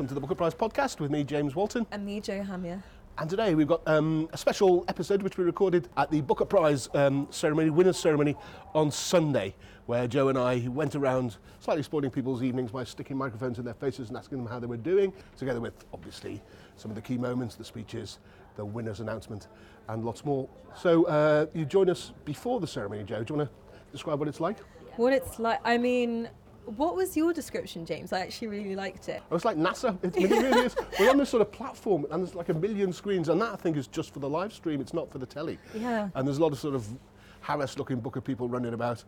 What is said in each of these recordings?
welcome to the Booker Prize podcast with me, James Walton. And me, Jo Hamya. And today we've got um, a special episode which we recorded at the Booker Prize um, ceremony, winners ceremony on Sunday, where Jo and I went around slightly spoiling people's evenings by sticking microphones in their faces and asking them how they were doing, together with obviously some of the key moments, the speeches, the winners' announcement, and lots more. So uh, you join us before the ceremony, Jo. Do you want to describe what it's like? What it's like, I mean, what was your description, James? I actually really liked it. It's like NASA. It, really is. We're on this sort of platform, and there's like a million screens, and that I think is just for the live stream. It's not for the telly. Yeah. And there's a lot of sort of harassed-looking Booker people running about.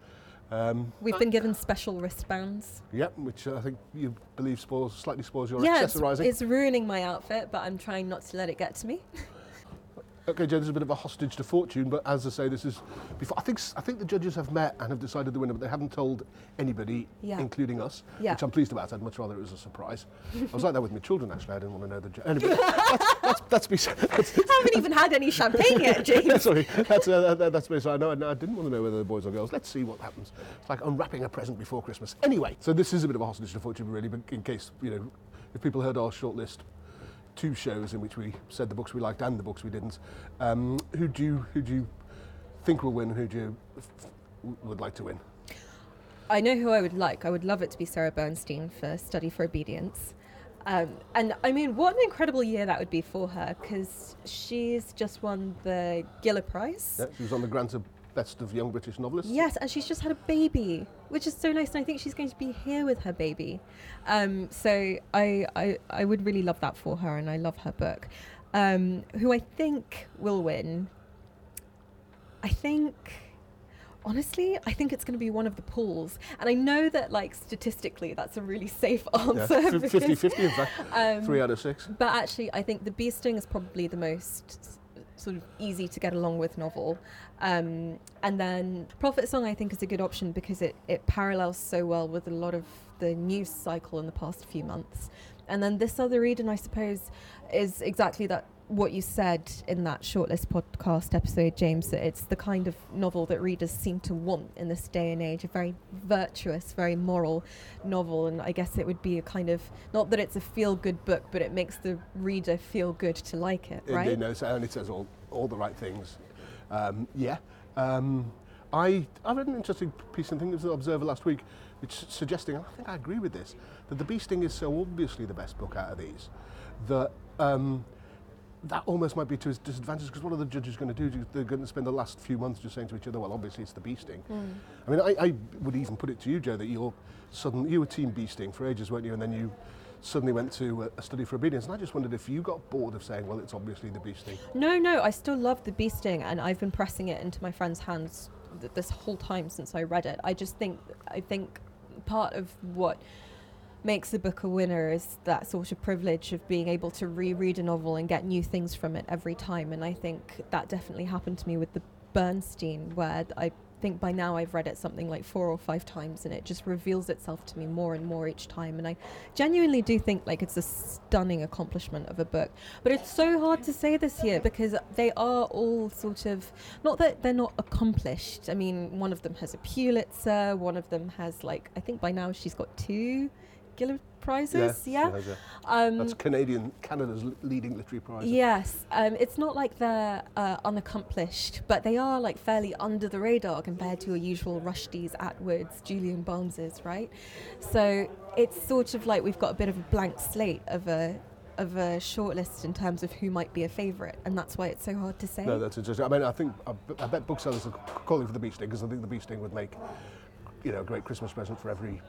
Um, We've been given special wristbands. Yep, which uh, I think you believe spoils, slightly spoils your yeah, it's, accessorising. it's ruining my outfit, but I'm trying not to let it get to me. Okay, Jo, this is a bit of a hostage to fortune, but as I say, this is before. I think I think the judges have met and have decided the winner, but they haven't told anybody, Yeah. including us, Yeah. which I'm pleased about. I'd much rather it was a surprise. I was like that with my children actually. I didn't want to know the. Ju- anyway, that's, that's, that's me. That's, I haven't even had any champagne yet, James. Sorry, that's uh, that, that's me. So I know I didn't want to know whether they're boys or girls. Let's see what happens. It's like unwrapping a present before Christmas. Anyway, so this is a bit of a hostage to fortune, really, but in case you know, if people heard our shortlist, two shows in which we said the books we liked and the books we didn't. Um, who do you who do you think will win? Who do you would like to win? I know who I would like. I would love it to be Sarah Bernstein for Study for Obedience. Um, and I mean, what an incredible year that would be for her because she's just won the Giller Prize. Yeah, she was on the Granta Best of Young British Novelists. Yes, and she's just had a baby, which is so nice. And I think she's going to be here with her baby. Um, so I, I, I would really love that for her, and I love her book. Um, who I think will win, I think, honestly, I think it's going to be one of the pools. And I know that, like, statistically, that's a really safe answer. fif- because- 50-50 in fact, um, three out of six. but actually, I think The Bee Sting is probably the most sort of easy to get along with novel. Um, and then Prophet Song, I think, is a good option because it, it parallels so well with a lot of the news cycle in the past few months. And then This Other Eden, I suppose, is exactly that what you said in that shortlist podcast episode, James, that it's the kind of novel that readers seem to want in this day and age, a very virtuous, very moral novel. And I guess it would be a kind of, not that it's a feel good book, but it makes the reader feel good to like it, right? Indeed, no, it says all, all the right things. Um, yeah. Um, I, I read an interesting piece in think it was the Observer last week, which suggesting, and I think I agree with this, that The Bee Sting is so obviously the best book out of these that um, that almost might be to his disadvantage because what are the judges going to do? They're going to spend the last few months just saying to each other, well, obviously it's The Bee Sting. Hmm. I mean, I, I would even put it to you, Jo, that you're sudden, you were Team Bee Sting for ages, weren't you? And then you suddenly went to a, a study for obedience. And I just wondered if you got bored of saying, well, it's obviously The Bee Sting. No, no, I still love the bee sting, and I've been pressing it into my friend's hands th- this whole time since I read it. I just think, I think part of what makes a book a winner is that sort of privilege of being able to reread a novel and get new things from it every time. And I think that definitely happened to me with the Bernstein, where I think by now I've read it something like four or five times, and it just reveals itself to me more and more each time. And I genuinely do think like it's a stunning accomplishment of a book. But it's so hard to say this year because they are all sort of not that they're not accomplished. I mean, one of them has a Pulitzer, one of them has like I think by now she's got two Giller prizes. Yeah. Um, That's Canadian, Canada's leading literary prize. Yes, um, it's not like they're uh, unaccomplished, but they are like fairly under the radar compared to your usual Rushdies, Atwoods, Julian Barneses, right? So it's sort of like we've got a bit of a blank slate of a of a shortlist in terms of who might be a favourite, and that's why it's so hard to say. No, that's interesting. I mean, I think, I, bet booksellers are calling for the Bee Sting because I think the Bee Sting would make, you know, a great Christmas present for every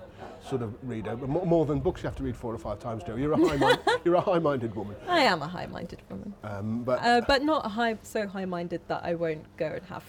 sort of reader. But more, more than books you have to read four or five times, Jo. You're a high, mind, you're a high-minded woman. I am a high-minded woman, Um, but uh, but not high so high-minded that I won't go and have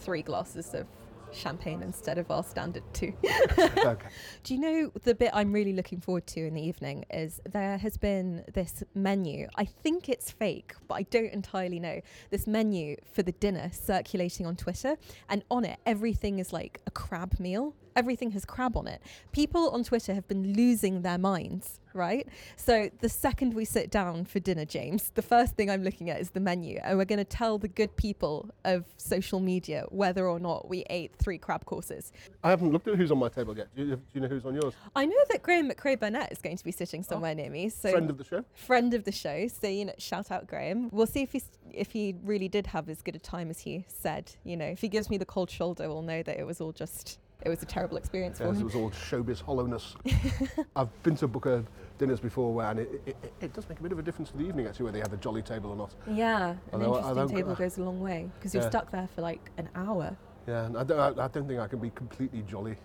three glasses of champagne instead of our standard two. okay. Do you know the bit I'm really looking forward to in the evening is there has been this menu. I think it's fake, but I don't entirely know. This menu for the dinner circulating on Twitter, and on it everything is like a crab meal. Everything has crab on it. People on Twitter have been losing their minds, right? So the second we sit down for dinner, James, the first thing I'm looking at is the menu, and we're going to tell the good people of social media whether or not we ate three crab courses. I haven't looked at who's on my table yet. Do you, do you know who's on yours? I know that Graeme Macrae Burnet is going to be sitting oh, somewhere near me, so Friend of the show. friend of the show. So you know, shout out Graeme. We'll see if he if he really did have as good a time as he said. You know, if he gives me the cold shoulder, we'll know that it was all just it was a terrible experience for Yes, it was all showbiz hollowness. I've been to Booker dinners before where, and it, it, it, does make a bit of a difference to the evening actually, whether they have a jolly table or not. Yeah, an Although interesting table uh, goes a long way because you're Yeah. stuck there for like an hour. Yeah, and I don't, I, I don't think I can be completely jolly,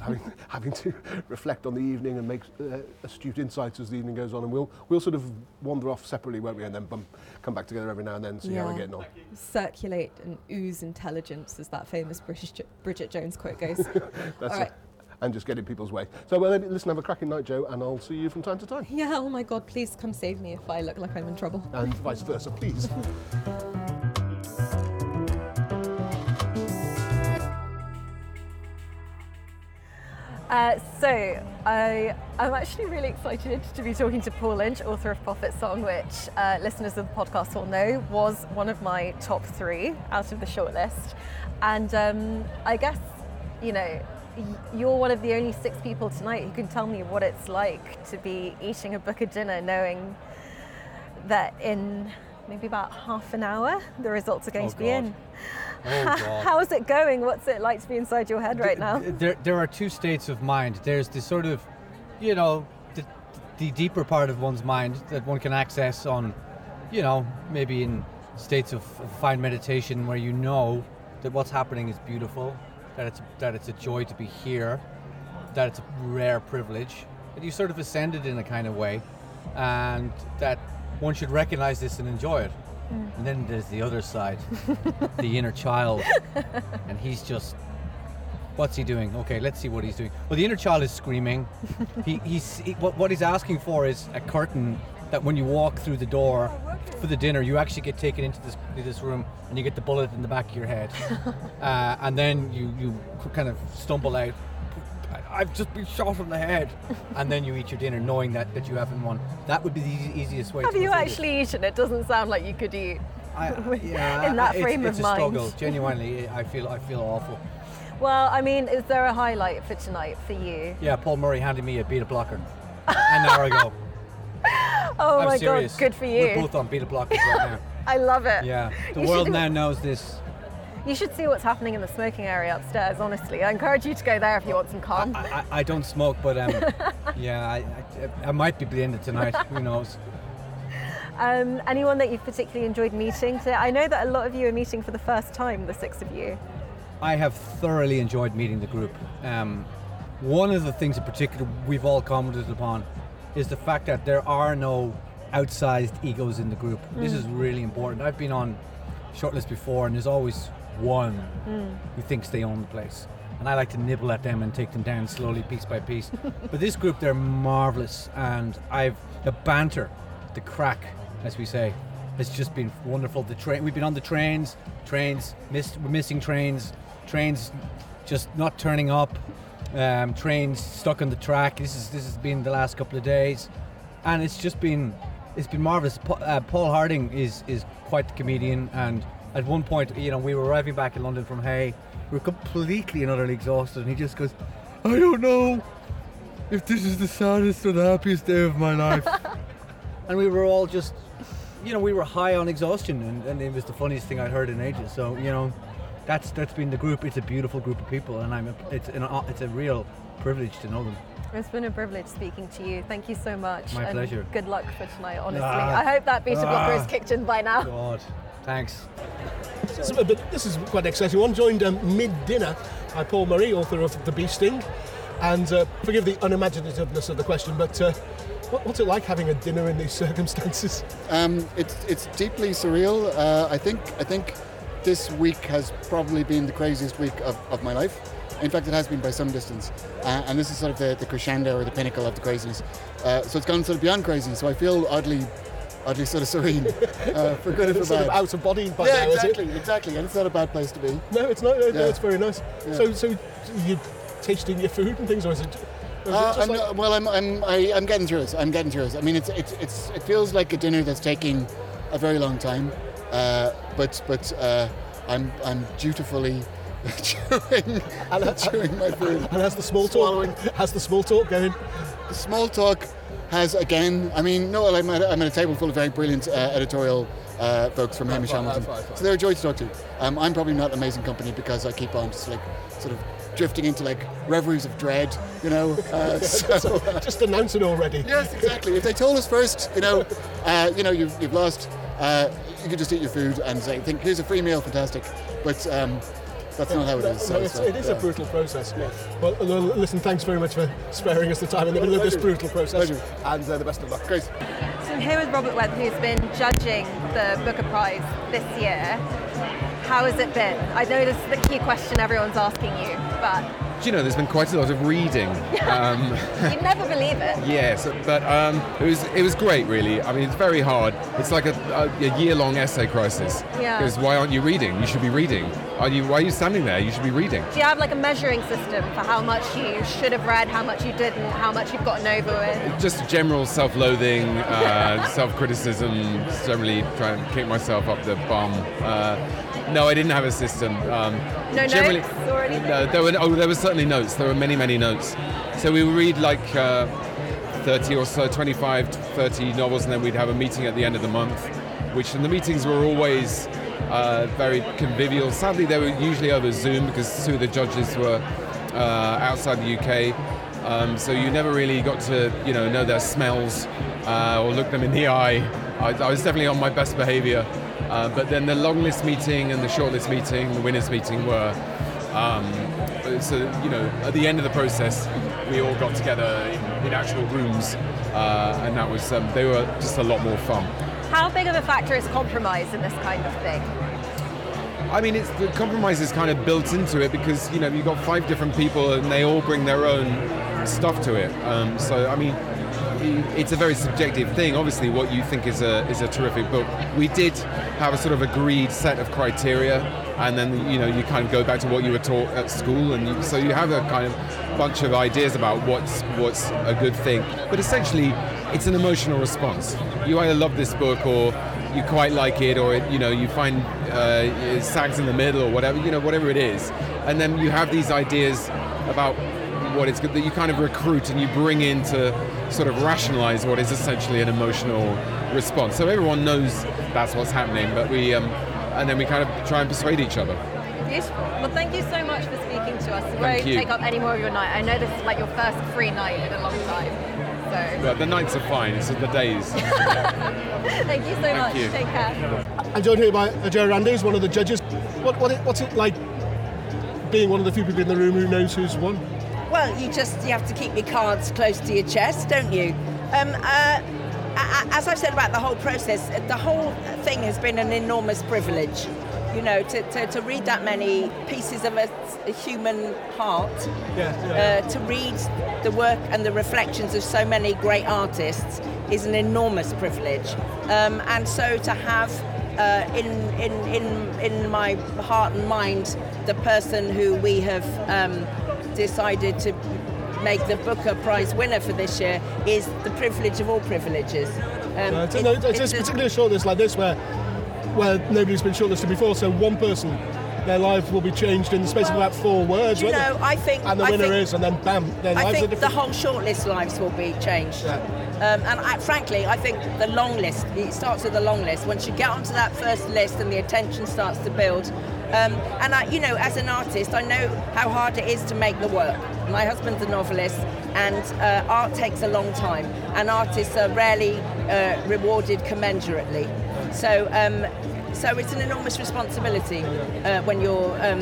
having, having to reflect on the evening and make uh, astute insights as the evening goes on. And we'll, we'll sort of wander off separately, won't we? And then bum, come back together every now and then, see how we're Yeah. getting on. Circulate and ooze intelligence, as that famous British Jo- Bridget Jones quote goes. That's All it. And just get in people's way. So, well, then, listen, have a cracking night, Joe, and I'll see you from time to time. yeah. Oh my God! Please come save me if I look like I'm in trouble. And vice versa, please. Uh, so, I, I'm actually really excited to be talking to Paul Lynch, author of Prophet Song, which uh, listeners of the podcast will know was one of my top three out of the shortlist. And um, I guess, you know, you're one of the only six people tonight who can tell me what it's like to be eating a book of dinner knowing that in maybe about half an hour the results are going Oh, to be God. in. Oh, God. How's it going? What's it like to be inside your head right now? There, there are two states of mind. There's the sort of, you know, the, the deeper part of one's mind that one can access on, you know, maybe in states of fine meditation where you know that what's happening is beautiful, that it's that it's a joy to be here, that it's a rare privilege, that you sort of ascended in a kind of way, and that one should recognize this and enjoy it. And then there's the other side, the inner child, and he's just What's he doing? Okay, let's see what he's doing. Well, the inner child is screaming. he, he's he, what, what he's asking for is a curtain that when you walk through the door for the dinner, you actually get taken into this this room and you get the bullet in the back of your head, uh, and then you you kind of stumble out. "I- I've just been shot in the head, and then you eat your dinner knowing that, that you haven't won. That would be the easiest way. Have to you avoid it. actually eaten? It doesn't sound like you could eat. I, uh, yeah, in that it's- frame it's, of a mind? struggle. Genuinely, I feel I feel awful. Well, I mean, is there a highlight for tonight for you? Yeah, Paul Murray handed me a beta blocker an hour ago. Oh I'm my serious. god, good for you. We're both on beta blockers right now. I love it. Yeah, the You world now knows this. You should see what's happening in the smoking area upstairs, honestly. I encourage you to go there if you want some calm. I, I, I don't smoke, but um, yeah, I, I, I might be at the end of tonight. Who knows? Um, anyone that you've particularly enjoyed meeting today? I know that a lot of you are meeting for the first time, the six of you. I have thoroughly enjoyed meeting the group. Um, one of the things in particular we've all commented upon is the fact that there are no outsized egos in the group. This is really important. I've been on shortlist before, and there's always one who thinks they own the place. And I like to nibble at them and take them down slowly, piece by piece. but this group, they're marvelous, and I've the banter, the crack, as we say, has just been wonderful. The train, we've been on the trains, trains, missed, we're missing trains, trains just not turning up, um, trains stuck on the track. This is this has been the last couple of days, and it's just been it's been marvelous. Pa- uh, Paul Harding is is quite the comedian, and at one point, you know, we were arriving back in London from Hay, we were completely and utterly exhausted, and he just goes, "I don't know if this is the saddest or the happiest day of my life," and we were all just. You know, we were high on exhaustion, and, and it was the funniest thing I'd heard in ages. So, you know, that's that's been the group. It's a beautiful group of people, and I'm a, it's an it's a real privilege to know them. It's been a privilege speaking to you. Thank you so much. My and pleasure. Good luck for tonight, honestly. Ah. I hope that beta blocker is Ah. kicked in by now. God, thanks. So, but this is quite an exciting one. Joined um, mid-dinner by Paul Murray, author of The Bee Sting. And uh, forgive the unimaginativeness of the question, but uh, what, what's it like having a dinner in these circumstances? Um, it's it's deeply surreal. Uh, I think I think this week has probably been the craziest week of, of my life. In fact, it has been by some distance. Uh, and this is sort of the, the crescendo or the pinnacle of the craziness. Uh, so it's gone sort of beyond crazy. So I feel oddly, oddly sort of serene, uh, for good and for sort of bad. out of body by yeah, now, exactly, exactly. And it's not a bad place to be. No, it's not. No, no, it's very nice. Yeah. So, so you tasting your food and things, or is it? or is Uh, I'm, like- not- well, I'm, I'm, I, I'm getting through it. I'm getting through it. I mean, it's, it's, it's, it feels like a dinner that's taking a very long time, uh, but, but uh, I'm, I'm dutifully chewing, and, chewing my food. and has the small Swallowing. talk? Has the small talk going? The small talk has again. I mean, no, I'm at, I'm at a table full of very brilliant uh, editorial uh, folks from Hamish Hamilton, so they're a joy to talk to. Um, I'm probably not amazing company because I keep on just like sort of drifting into like reveries of dread, you know. Uh, so, Just announcing already. Yes, exactly. If they told us first, you know, uh, you know, you've, you've lost, uh, you could just eat your food and say, think, here's a free meal, fantastic. But um, that's not how it is. No, So, it's, so, it is a brutal process. Well, uh, listen, thanks very much for sparing us the time in the middle of this brutal process. Pleasure. And uh, the best of luck. Great. So I'm here with Robert Webb, who's been judging the Booker Prize this year. How has it been? I know this is the key question everyone's asking you, but Do you know, there's been quite a lot of reading. Um, you never believe it. yes, but um, it was it was great, really. I mean, it's very hard. It's like a, a, a year-long essay crisis. Yeah. Because why aren't you reading? You should be reading. Are you? Why are you standing there? You should be reading. Do you have like a measuring system for how much you should have read, how much you didn't, how much you've gotten over with? Just general self-loathing, uh, self-criticism. Generally, trying to kick myself up the bum. Uh, no, I didn't have a system. Um, No generally, notes or anything? No, there were. Oh, there were certainly notes. There were many, many notes. So we would read like uh, 30 or so, 25, 30 novels, and then we'd have a meeting at the end of the month. Which, and the meetings were always uh, very convivial. Sadly, they were usually over Zoom because two of the judges were uh, outside the UK. Um, so you never really got to, you know, know their smells uh, or look them in the eye. I, I was definitely on my best behaviour. Uh, but then the long list meeting and the short list meeting, the winners meeting were, um, so you know, at the end of the process, we all got together in, in actual rooms, uh, and that was um, they were just a lot more fun. How big of a factor is compromise in this kind of thing? I mean, it's the compromise is kind of built into it because you know you've got five different people and they all bring their own stuff to it. Um, so I mean, it's a very subjective thing. Obviously, what you think is a is a terrific book. We did have a sort of agreed set of criteria, and then you know you kind of go back to what you were taught at school, and you, so you have a kind of bunch of ideas about what's what's a good thing. But essentially, it's an emotional response. You either love this book or you quite like it, or you know you find uh, sags in the middle, or whatever you know, whatever it is, and then you have these ideas about what it's good that you kind of recruit and you bring in to sort of rationalize what is essentially an emotional response. So everyone knows that's what's happening, but we um, and then we kind of try and persuade each other. Beautiful. Well, thank you so much for speaking to us. We Thank won't you. take up any more of your night. I know this is like your first free night in a long time. So But the nights are fine. It's the days. thank you so much. you. Take care. I'm joined here by Adjoa Andoh, who's one of the judges. What, what it, what's it like being one of the few people in the room who knows who's won? Well, you just you have to keep your cards close to your chest, don't you? Um, uh, as I've said about the whole process, the whole thing has been an enormous privilege. You know, to, to, to read that many pieces of a, a human heart, Yeah, uh, to read the work and the reflections of so many great artists is an enormous privilege. Um, and so to have uh, in, in, in, in my heart and mind the person who we have um, decided to make the Booker Prize winner for this year is the privilege of all privileges. Um, it's, it- no, it's, it's it's particularly a shortlist like this where where nobody's been shortlisted before, so one person, their life will be changed in the space of about four words. you it? know, I think and the I winner think- is, and then bam, their I lives are think the whole shortlist lives will be changed. Yeah. Um, and I, frankly, I think the long list, it starts with the long list. Once you get onto that first list and the attention starts to build, um, and I, you know, as an artist, I know how hard it is to make the work. My husband's a novelist, and uh, art takes a long time, and artists are rarely uh, rewarded commensurately. So, um, so it's an enormous responsibility uh, when you're, um,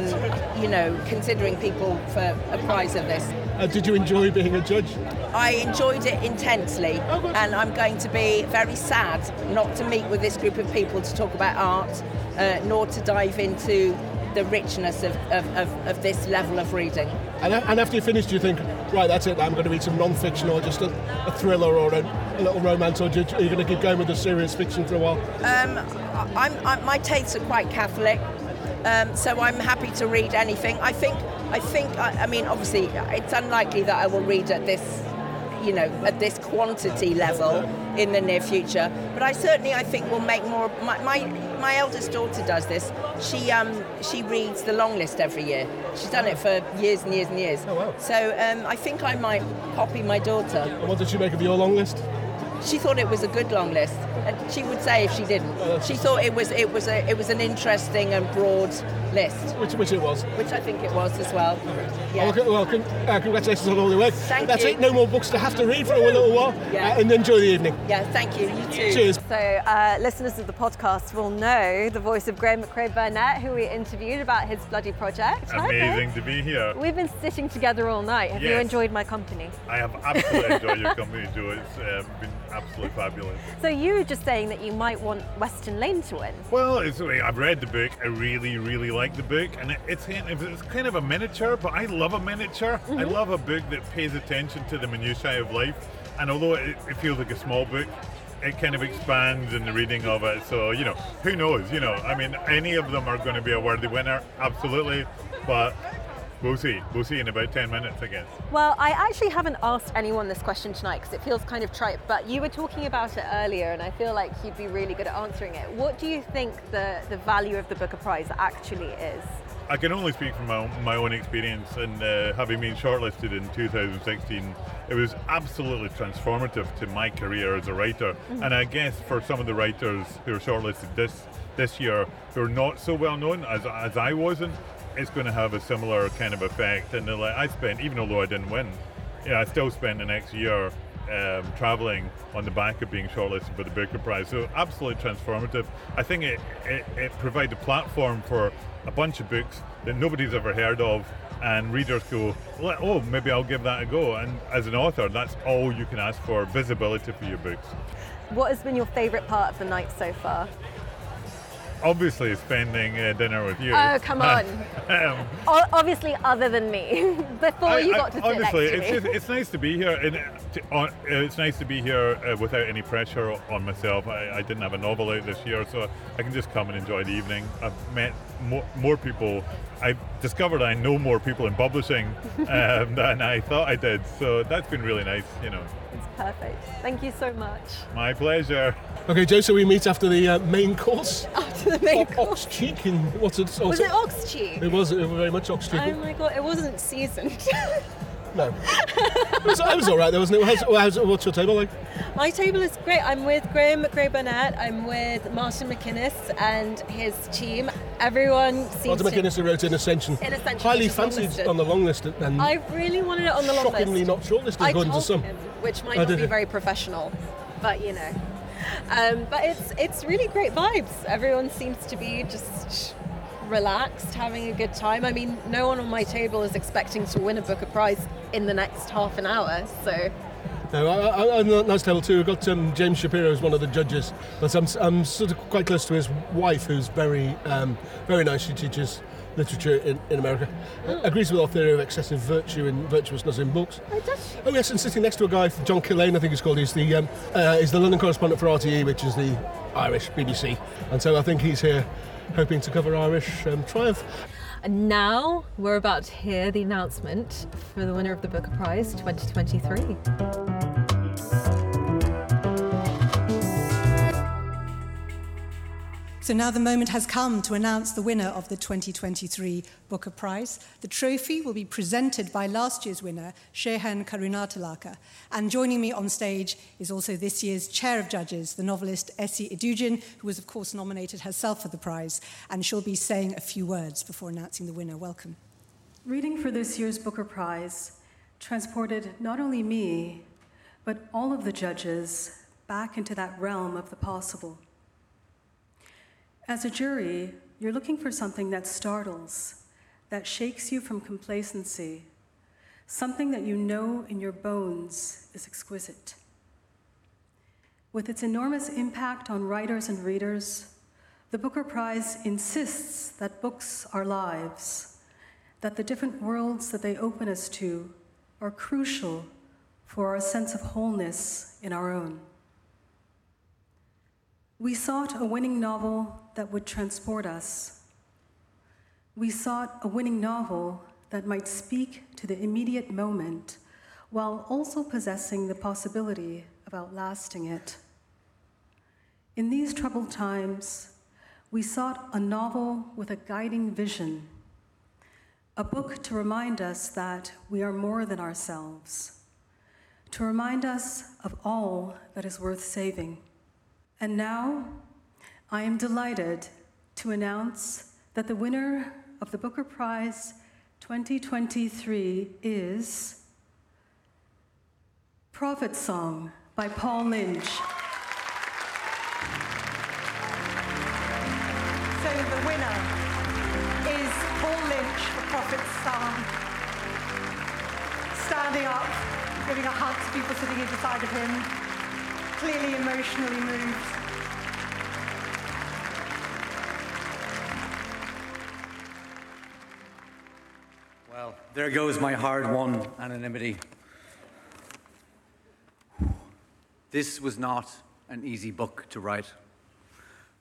you know, considering people for a prize of this. Uh, did you enjoy being a judge? I enjoyed it intensely, Oh, and I'm going to be very sad not to meet with this group of people to talk about art, uh, nor to dive into the richness of, of, of, of this level of reading. And, and after you finish, do you think, right, that's it, I'm going to read some non-fiction or just a, a thriller or a, a little romance, or are you going to keep going with the serious fiction for a while? Um, I'm, I'm, my tastes are quite Catholic, um, so I'm happy to read anything. I think I think, I, I mean, obviously, it's unlikely that I will read at this you know, at this quantity level in the near future. But I certainly, I think, will make more. My, my, my eldest daughter does this. She um, she reads the long list every year. She's done it for years and years and years. Oh, wow. So um, I think I might copy my daughter. And what did she make of your long list? She thought it was a good long list, and she would say if she didn't. She thought it was it was a it was an interesting and broad list, Which, which it was. which I think it was as well. Yeah. Okay, well, con- uh, congratulations on all the work. Thank That's you. it. No more books to have to read for a little while. Yeah. Uh, and enjoy the evening. Yeah, thank you. You too. Cheers. So, uh, listeners of the podcast will know the voice of Graeme Macrae Burnet, who we interviewed about his bloody project. Amazing to be here. We've been sitting together all night. Have you enjoyed my company? I have absolutely enjoyed your company, Jo. It's um, been absolutely fabulous. So, you were just saying that you might want Western Lane to win. Well, it's, I've read the book. I really, really like the book, and it, it's it's kind of a miniature, but I love a miniature. I love a book that pays attention to the minutiae of life, and although it, it feels like a small book. It kind of expands in the reading of it, so you know, who knows? You know, I mean, any of them are going to be a worthy winner, absolutely. But we'll see. We'll see in about ten minutes, I guess. Well, I actually haven't asked anyone this question tonight because it feels kind of trite, but you were talking about it earlier and I feel like you'd be really good at answering it. What do you think the, the value of the Booker Prize actually is? I can only speak from my own, my own experience, and uh, having been shortlisted in 2016, it was absolutely transformative to my career as a writer. And I guess for some of the writers who are shortlisted this this year, who are not so well known as, as I wasn't, it's going to have a similar kind of effect. And like, I spent, even although I didn't win, yeah, I still spent the next year um, traveling on the back of being shortlisted for the Booker Prize. So absolutely transformative. I think it, it, it provides a platform for a bunch of books that nobody's ever heard of and readers go, "Well, oh, maybe I'll give that a go. And as an author, that's all you can ask for, visibility for your books. What has been your favourite part of the night so far? Obviously, spending uh, dinner with you. Oh, come on. um, O- obviously, other than me, before I- you I- got to sit honestly, next to it's, me. just, it's nice to be here, and to, uh, it's nice to be here uh, without any pressure on myself. I, I didn't have a novel out this year, so I can just come and enjoy the evening. I've met more, more people. I discovered I know more people in publishing um, than I thought I did, so that's been really nice. You know, perfect. Thank you so much. my pleasure. Okay, Jo, so we meet after the uh, main course. After the main Ox course. cheek and what's it? Was it ox cheek? It was, it was very much ox cheek. Oh my god, it wasn't seasoned. no. it, was, was all right, though, wasn't it? How's, how's, what's your table like? My table is great. I'm with Graeme Macrae Burnet. I'm with Martin MacInnes and his team. Everyone seems Martin to. McGuinness who wrote In Ascension. In Ascension, Highly fancied on the long list and I really wanted it on the long shockingly list. not shortlisted I according to some. him, which might Oh, not be very professional, but you know. Um, but it's it's really great vibes. Everyone seems to be just relaxed, having a good time. I mean, no one on my table is expecting to win a Booker Prize in the next half an hour. So No, I, I, I'm on that nice table too. We've got um, James Shapiro as one of the judges, but I'm, I'm sort of quite close to his wife, who's very, um, very nice. She teaches literature in, in America. Oh. Agrees with our theory of excessive virtue and virtuousness in books. I just Oh yes, and sitting next to a guy, John Killane, I think he's called. He's the um, uh, he's the London correspondent for RTE, which is the Irish BBC, and so I think he's here hoping to cover Irish um, triumph. And now we're about to hear the announcement for the winner of the Booker Prize 2023. So now the moment has come to announce the winner of the 2023 Booker Prize. The trophy will be presented by last year's winner, Shehan Karunatilaka. And joining me on stage is also this year's chair of judges, the novelist Esi Edugyan, who was, of course, nominated herself for the prize. And she'll be saying a few words before announcing the winner. Welcome. Reading for this year's Booker Prize transported not only me, but all of the judges back into that realm of the possible. As a jury, you're looking for something that startles, that shakes you from complacency, something that you know in your bones is exquisite. With its enormous impact on writers and readers, the Booker Prize insists that books are lives, that the different worlds that they open us to are crucial for our sense of wholeness in our own. We sought a winning novel that would transport us. We sought a winning novel that might speak to the immediate moment while also possessing the possibility of outlasting it. In these troubled times, we sought a novel with a guiding vision, a book to remind us that we are more than ourselves, to remind us of all that is worth saving. And now, I am delighted to announce that the winner of the Booker Prize 2023 is Prophet Song by Paul Lynch. So the winner is Paul Lynch for Prophet's Song. Standing up, giving a hug to people sitting either side of him, clearly emotionally moved. There goes my hard won anonymity. This was not an easy book to write.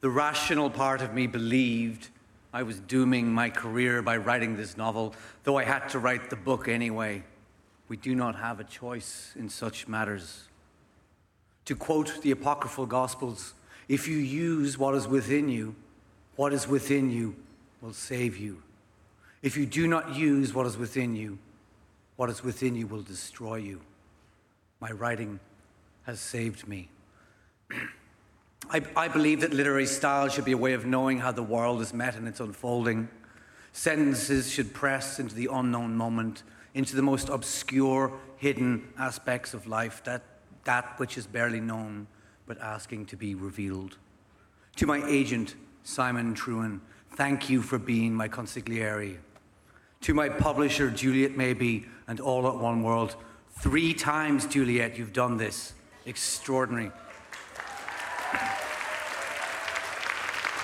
The rational part of me believed I was dooming my career by writing this novel, though I had to write the book anyway. We do not have a choice in such matters. To quote the apocryphal Gospels, if you use what is within you, what is within you will save you. If you do not use what is within you, what is within you will destroy you. My writing has saved me. I, I, believe that literary style should be a way of knowing how the world is met in its unfolding. Sentences should press into the unknown moment, into the most obscure, hidden aspects of life, that, that which is barely known, but asking to be revealed. To my agent, Simon Trewin, thank you for being my consigliere. To my publisher, Juliet Mabey, and All at Oneworld, three times, Juliet, you've done this. Extraordinary.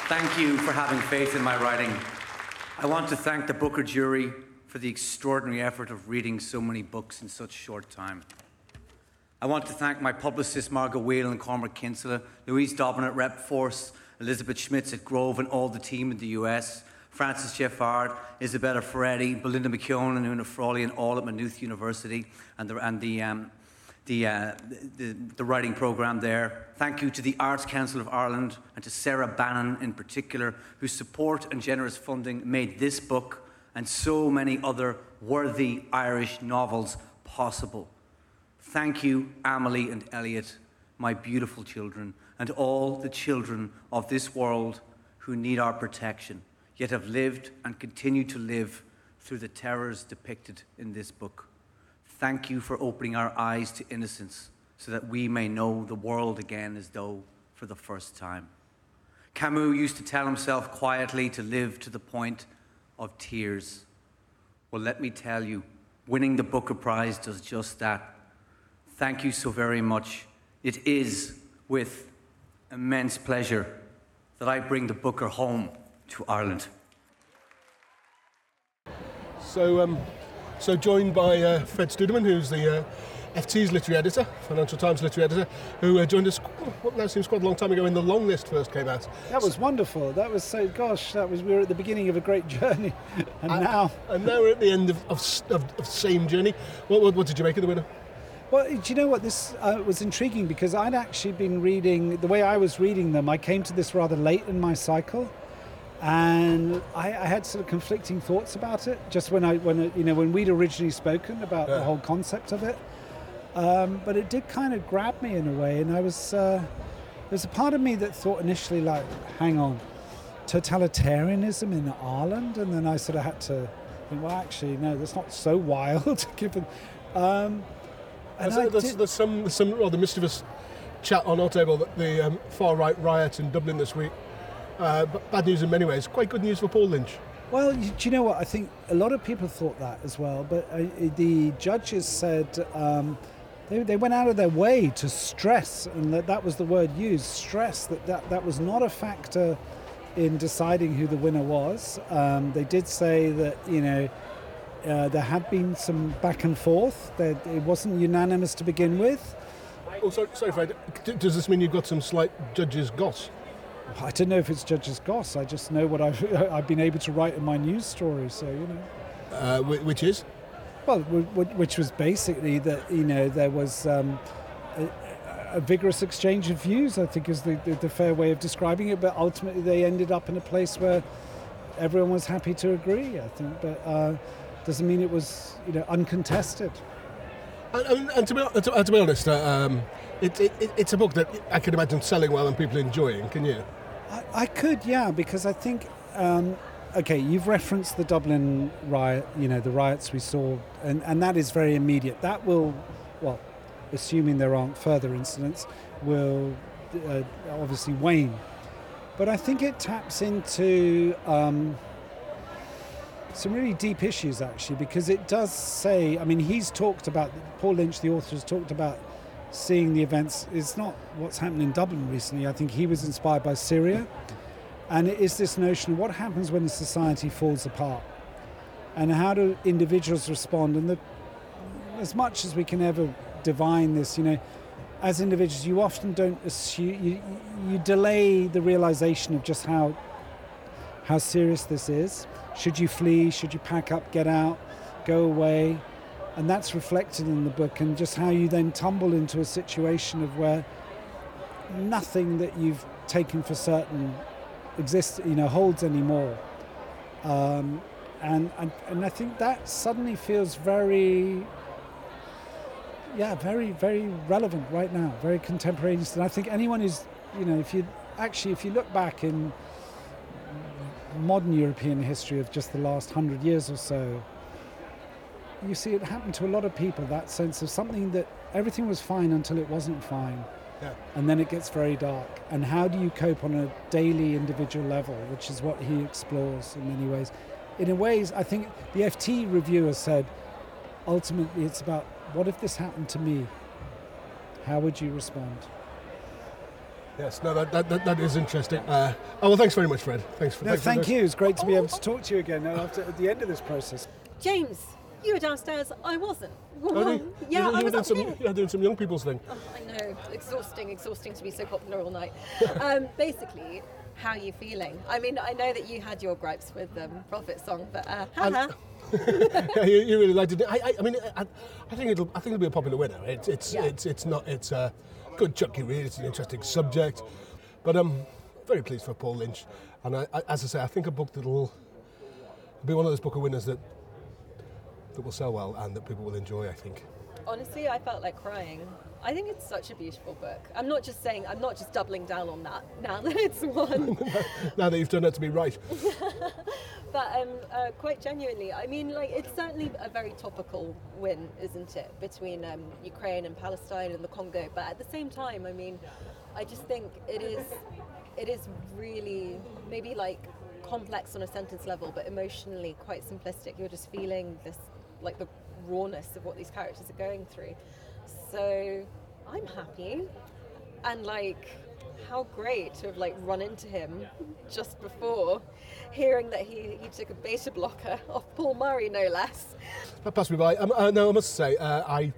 Thank you for having faith in my writing. I want to thank the Booker jury for the extraordinary effort of reading so many books in such short time. I want to thank my publicists Margot Wheel and Cormac Kinsella, Louise Dobbin at Rep Force, Elizabeth Schmitz at Grove, and all the team in the US, Francis Jeffard, Isabella Ferretti, Belinda McKeown, and Una Frawley, and all at Maynooth University, and the, and the um, the, uh, the, the, writing programme there. Thank you to the Arts Council of Ireland and to Sarah Bannon in particular, whose support and generous funding made this book and so many other worthy Irish novels possible. Thank you, Amelie and Elliot, my beautiful children, and all the children of this world who need our protection, yet have lived and continue to live through the terrors depicted in this book. Thank you for opening our eyes to innocence so that we may know the world again as though for the first time. Camus used to tell himself quietly to live to the point of tears. Well, let me tell you, winning the Booker Prize does just that. Thank you so very much. It is with immense pleasure that I bring the Booker home to Ireland. So, um, so joined by uh, Fred Studemann, who's the uh, FT's literary editor, Financial Times literary editor, who uh, joined us what now seems quite a long time ago when the long list first came out. That was wonderful. That was so, gosh, that was we were at the beginning of a great journey, and, and now and now we're at the end of of, of, of same journey. What, what, what, did you make of the winner? Well, do you know what? This uh, was intriguing because I'd actually been reading the way I was reading them. I came to this rather late in my cycle and I, I, had sort of conflicting thoughts about it. Just when I, when you know, when we'd originally spoken about yeah. the whole concept of it, um, but it did kind of grab me in a way, and I was uh, there's a part of me that thought initially, like, hang on, totalitarianism in Ireland, and then I sort of had to think, well, actually, no, that's not so wild, given. Um, and there's, there's, there's, some some rather mischievous chat on our table that the um, far right riot in Dublin this week uh, bad news in many ways. Quite good news for Paul Lynch. Well, do you know what? I think a lot of people thought that as well, but uh, the judges said um, they, they went out of their way to stress, and that, that was the word used stress, that, that that was not a factor in deciding who the winner was. Um, they did say that, you know, uh, there had been some back and forth, that it wasn't unanimous to begin with. Oh, sorry, sorry Fred. Does this mean you've got some slight judges' goss? I don't know if it's Judge's Goss. I just know what I've, I've been able to write in my news story. So you know. uh, which is Well, wh- wh- which was basically that you know there was um, a, a vigorous exchange of views. I think is the, the, the fair way of describing it. But ultimately, they ended up in a place where everyone was happy to agree. I think, but uh, doesn't mean it was you know uncontested. And, and, and to, be, to, to be honest, uh, um, it, it, it- it's a book that I can imagine selling well and people enjoying. Can you? I, I could, yeah, because I think, um, okay, you've referenced the Dublin riot, you know, the riots we saw, and, and that is very immediate. That will, well, assuming there aren't further incidents, will uh, obviously wane. But I think it taps into um, some really deep issues, actually, because it does say, I mean, he's talked about, Paul Lynch, the author, has talked about seeing the events is not what's happened in Dublin recently. I think he was inspired by Syria. And it is this notion of what happens when a society falls apart and how do individuals respond. And the, as much as we can ever divine this, you know, as individuals, you often don't assume, you, you delay the realization of just how, how serious this is. Should you flee? Should you pack up, get out, go away? And that's reflected in the book and just how you then tumble into a situation of where nothing that you've taken for certain exists you know holds anymore. Um, and, and and I think that suddenly feels very yeah very very relevant right now very contemporaneous. And I think anyone who's you know if you actually if you look back in modern European history of just the last hundred years or so you see it happen to a lot of people that sense of something that everything was fine until it wasn't fine. Yeah. and then it gets very dark. And how do you cope on a daily individual level which is what he explores in many ways? In a ways i think the ft reviewer said ultimately it's about what if this happened to me? How would you respond? Yes, no, that, that, that, that is interesting. Uh, oh, well, thanks very much, Fred. Thanks for no, thanks thank the- you. It's great to be able to talk to you again after at the end of this process. James, you were downstairs. I wasn't. You- yeah, you, I you were was doing some, you were doing some young people's thing. Oh, I know, exhausting, exhausting to be so popular all night. um, basically, how are you feeling? I mean, I know that you had your gripes with um, Prophet Song, but uh, haha. yeah, you, you really liked it. I, I, I mean, I, I think it'll. I think it'll be a popular winner. It's, it's, Yeah. it's, it's not. It's a good chunky read. It's an interesting subject, but I'm very pleased for Paul Lynch. And I, I, as I say, I think a book that'll be one of those Booker winners that that will sell well and that people will enjoy. I think. Honestly, I felt like crying. I think it's such a beautiful book. I'm not just saying, I'm not just doubling down on that now that it's won. now that you've done out to be right. but um, uh, quite genuinely, I mean, like, it's certainly a very topical win, isn't it, between um, Ukraine and Palestine and the Congo. But at the same time, I mean, I just think it is, it is really maybe like complex on a sentence level, but emotionally quite simplistic. You're just feeling this, like the rawness of what these characters are going through. So I'm happy, and like how great to have like run into him just before hearing that he, he took a beta blocker off Paul Murray no less. That passed me by. Um, uh, no, I must say, uh, I,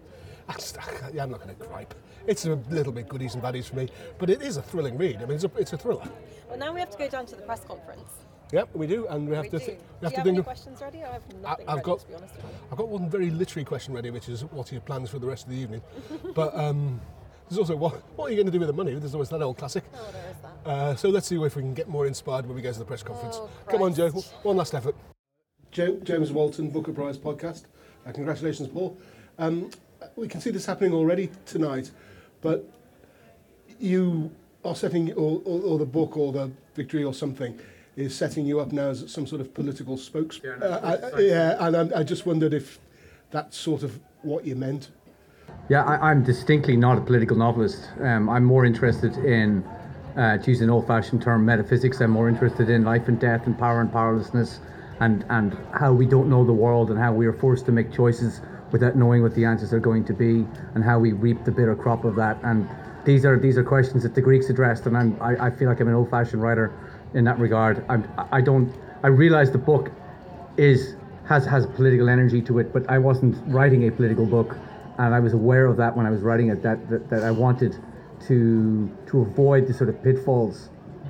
I just, yeah, I'm not going to gripe. It's a little bit goodies and baddies for me, but it is a thrilling read. I mean, it's a, it's a thriller. Well now we have to go down to the press conference. Yep, we do, and we have we to. do. Th- do we have you to have any questions ready? I have nothing I've ready got, to be honest with you. I've got one very literary question ready, which is what are your plans for the rest of the evening? but um, there's also what, what are you going to do with the money? There's always that old classic. Oh, there is that. Uh, so let's see if we can get more inspired when we go to the press conference. Oh, Come on, Jo. One last effort. Jo, James Walton, Booker Prize podcast. Uh, congratulations, Paul. Um, we can see this happening already tonight, but you are setting, or, or, or the book, or the victory, or something, is setting you up now as some sort of political spokesman. Yeah, no, Uh, I, yeah, and I, I just wondered if that's sort of what you meant. Yeah, I, I'm distinctly not a political novelist. Um, I'm more interested in, uh, to use an old-fashioned term, metaphysics. I'm more interested in life and death and power and powerlessness, and and how we don't know the world and how we are forced to make choices without knowing what the answers are going to be, and how we reap the bitter crop of that. And these are these are questions that the Greeks addressed, and I'm, I, I feel like I'm an old-fashioned writer in that regard. I'm, I don't. I realize the book is has has political energy to it, but I wasn't writing a political book, and I was aware of that when I was writing it. That that, that I wanted to to avoid the sort of pitfalls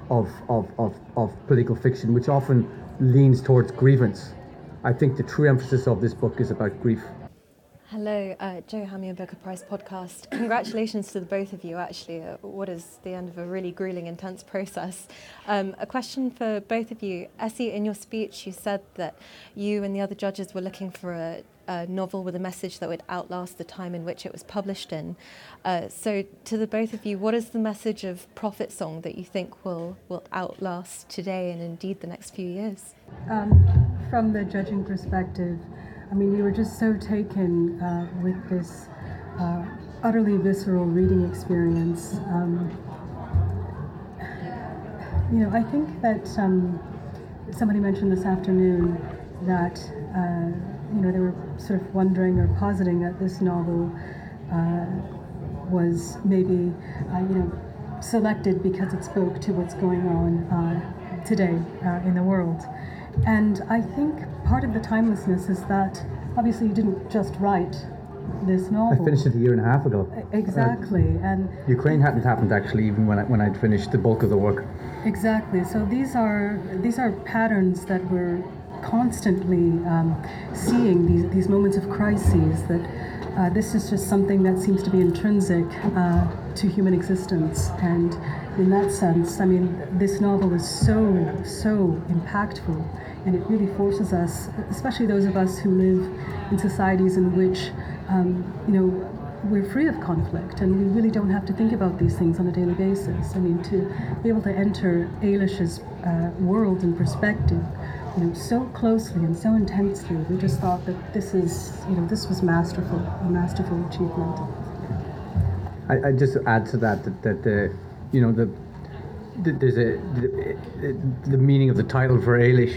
of, of of of political fiction, which often leans towards grievance, I think the true emphasis of this book is about grief. Hello, uh, Jo Hamian Booker Prize podcast. Congratulations to the both of you, actually. Uh, what is the end of a really grueling, intense process? Um, a question for both of you. Esi, in your speech, you said that you and the other judges were looking for a, a novel with a message that would outlast the time in which it was published in. Uh, so, to the both of you, what is the message of Prophet Song that you think will, will outlast today and indeed the next few years? Um, from the judging perspective, I mean, we were just so taken uh, with this uh, utterly visceral reading experience. Um, you know, I think that um, somebody mentioned this afternoon that, uh, you know, they were sort of wondering or positing that this novel uh, was maybe, uh, you know, selected because it spoke to what's going on uh, today in the world. And I think part of the timelessness is that obviously you didn't just write this novel. I finished it a year and a half ago. Exactly, uh, and Ukraine hadn't happened actually, even when I, when I'd finished the bulk of the work. Exactly. So these are these are patterns that we're constantly um, seeing these these moments of crises. That uh, this is just something that seems to be intrinsic uh, to human existence, and in that sense, I mean, this novel is so so impactful and it really forces us, especially those of us who live in societies in which, um, you know, we're free of conflict and we really don't have to think about these things on a daily basis. I mean, to be able to enter Eilish's uh, world and perspective, you know, so closely and so intensely, we just thought that this is, you know, this was masterful, a masterful achievement. I, I just add to that that, that the, you know, the there's a the, the, meaning of the title for Eilish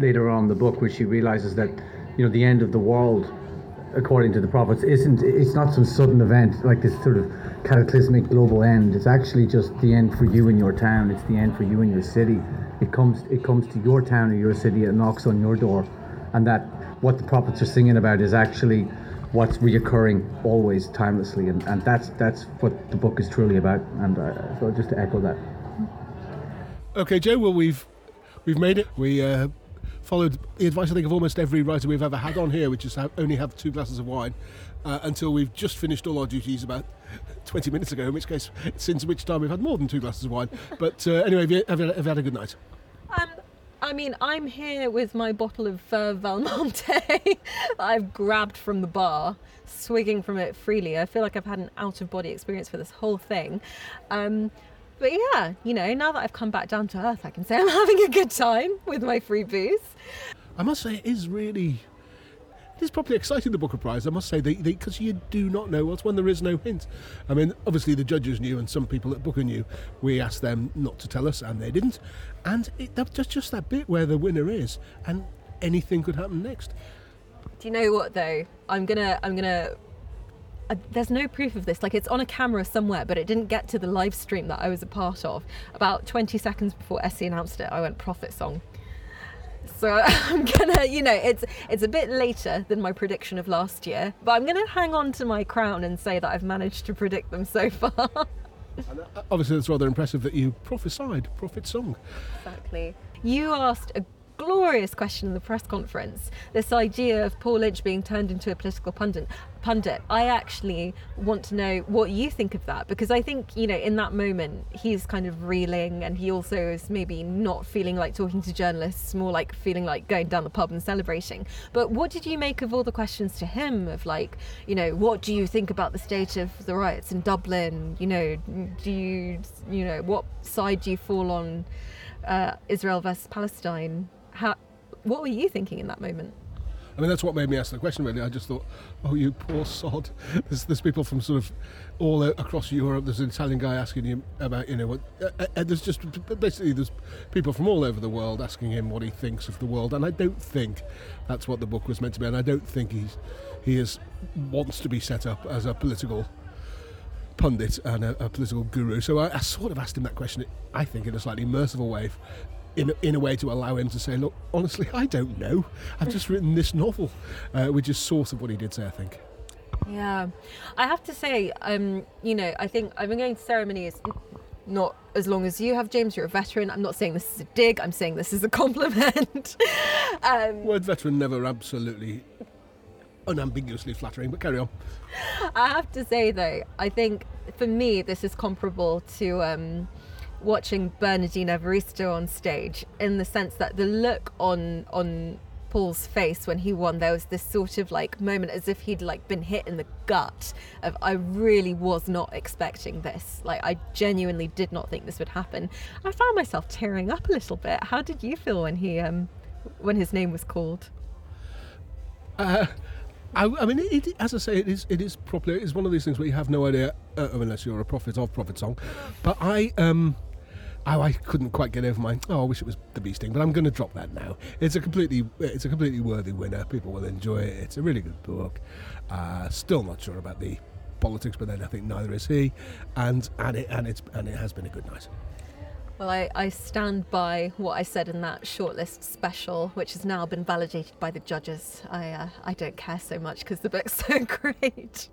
later on the book, which she realizes that you know the end of the world, according to the prophets, isn't it's not some sudden event like this sort of cataclysmic global end. It's actually just the end for you in your town. It's the end for you in your city. It comes it comes to your town or your city. It knocks on your door, and that what the prophets are singing about is actually what's reoccurring always timelessly and, and that's that's what the book is truly about and uh, so just to echo that Okay, Jo. Well, we've we've made it. We uh, followed the advice I think of almost every writer we've ever had on here, which is have, only have two glasses of wine uh, until we've just finished all our duties about 20 minutes ago. In which case, since which time we've had more than two glasses of wine. But uh, anyway, have you, have, you, have you had a good night? Um, I mean, I'm here with my bottle of uh, Valmonte I've grabbed from the bar, swigging from it freely. I feel like I've had an out of body experience for this whole thing. Um, but yeah, you know, now that I've come back down to earth, I can say I'm having a good time with my free booze. I must say, it is really. It is probably exciting, the Booker Prize, I must say, because you do not know what's when there is no hint. I mean, obviously the judges knew and some people at Booker knew. We asked them not to tell us, and they didn't. And it, that's just that bit where the winner is, and anything could happen next. Do you know what though? I'm gonna I'm gonna uh, there's no proof of this. Like it's on a camera somewhere, but it didn't get to the live stream that I was a part of. About 20 seconds before Esi announced it, I went prophet song. So I'm gonna, you know, it's it's a bit later than my prediction of last year, but I'm gonna hang on to my crown and say that I've managed to predict them so far. uh, obviously, it's rather impressive that you prophesied prophet song. Exactly. You asked a glorious question in the press conference. This idea of Paul Lynch being turned into a political pundit. Pundit. I actually want to know what you think of that because I think you know in that moment he's kind of reeling and he also is maybe not feeling like talking to journalists, more like feeling like going down the pub and celebrating. But what did you make of all the questions to him of like you know what do you think about the state of the riots in Dublin? You know do you you know what side do you fall on? Uh, Israel versus Palestine. How, what were you thinking in that moment? I mean, that's what made me ask the question. Really, I just thought, oh, you poor sod. There's, there's people from sort of all across Europe. There's an Italian guy asking him about, you know, what. Uh, uh, uh, there's just basically there's people from all over the world asking him what he thinks of the world, and I don't think that's what the book was meant to be, and I don't think he's he is wants to be set up as a political pundit and a, a political guru. So I, I, sort of asked him that question. I think in a slightly merciful way, in, in a way to allow him to say, look, honestly, I don't know. I've just written this novel, uh, which is sort of what he did say, I think. Yeah, I have to say, um, you know, I think I've been going to ceremonies not as long as you have, James. You're a veteran. I'm not saying this is a dig. I'm saying this is a compliment. um, Word veteran never absolutely unambiguously flattering, but carry on. I have to say though, I think for me this is comparable to um, watching Bernardine Evaristo on stage in the sense that the look on on Paul's face when he won, there was this sort of like moment as if he'd like been hit in the gut of I really was not expecting this. Like I genuinely did not think this would happen. I found myself tearing up a little bit. How did you feel when he um when his name was called? Uh, I, I mean, it, it, as I say, it is it is properly. It's one of these things where you have no idea uh, unless you're a prophet of prophet song. But I um. I, I couldn't quite get over my. Oh, I wish it was the Bee Sting, but I'm going to drop that now. It's a completely, it's a completely worthy winner. People will enjoy it. It's a really good book. Uh, still not sure about the politics, but then I think neither is he. And and it and it's and it has been a good night. Well, I, I stand by what I said in that shortlist special, which has now been validated by the judges. I uh, I don't care so much because the book's so great.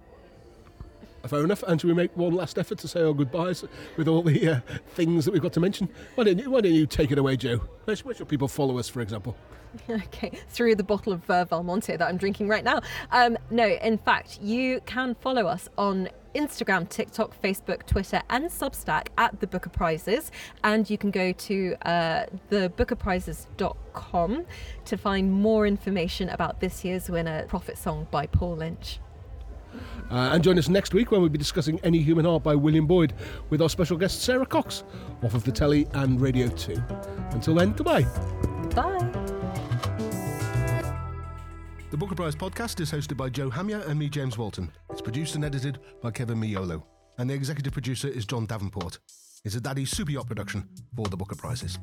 Fair enough. And should we make one last effort to say our goodbyes with all the uh, things that we've got to mention? Why don't you, why don't you take it away, Jo? Where, should- where should people follow us, for example? okay, through the bottle of uh, Valmonte that I'm drinking right now. Um, no, in fact, you can follow us on Instagram, TikTok, Facebook, Twitter, and Substack at the Booker Prizes. And you can go to uh, thebookerprizes.com to find more information about this year's winner, Prophet Song by Paul Lynch. Uh, and join us next week when we'll be discussing Any Human Heart by William Boyd with our special guest Sara Cox off of the telly and Radio 2. Until then, goodbye. Bye. The Booker Prize podcast is hosted by Jo Hamya and me, James Walton. It's produced and edited by Kevin Miolo. And the executive producer is John Davenport. It's a Daddy Super Yacht production for the Booker Prizes.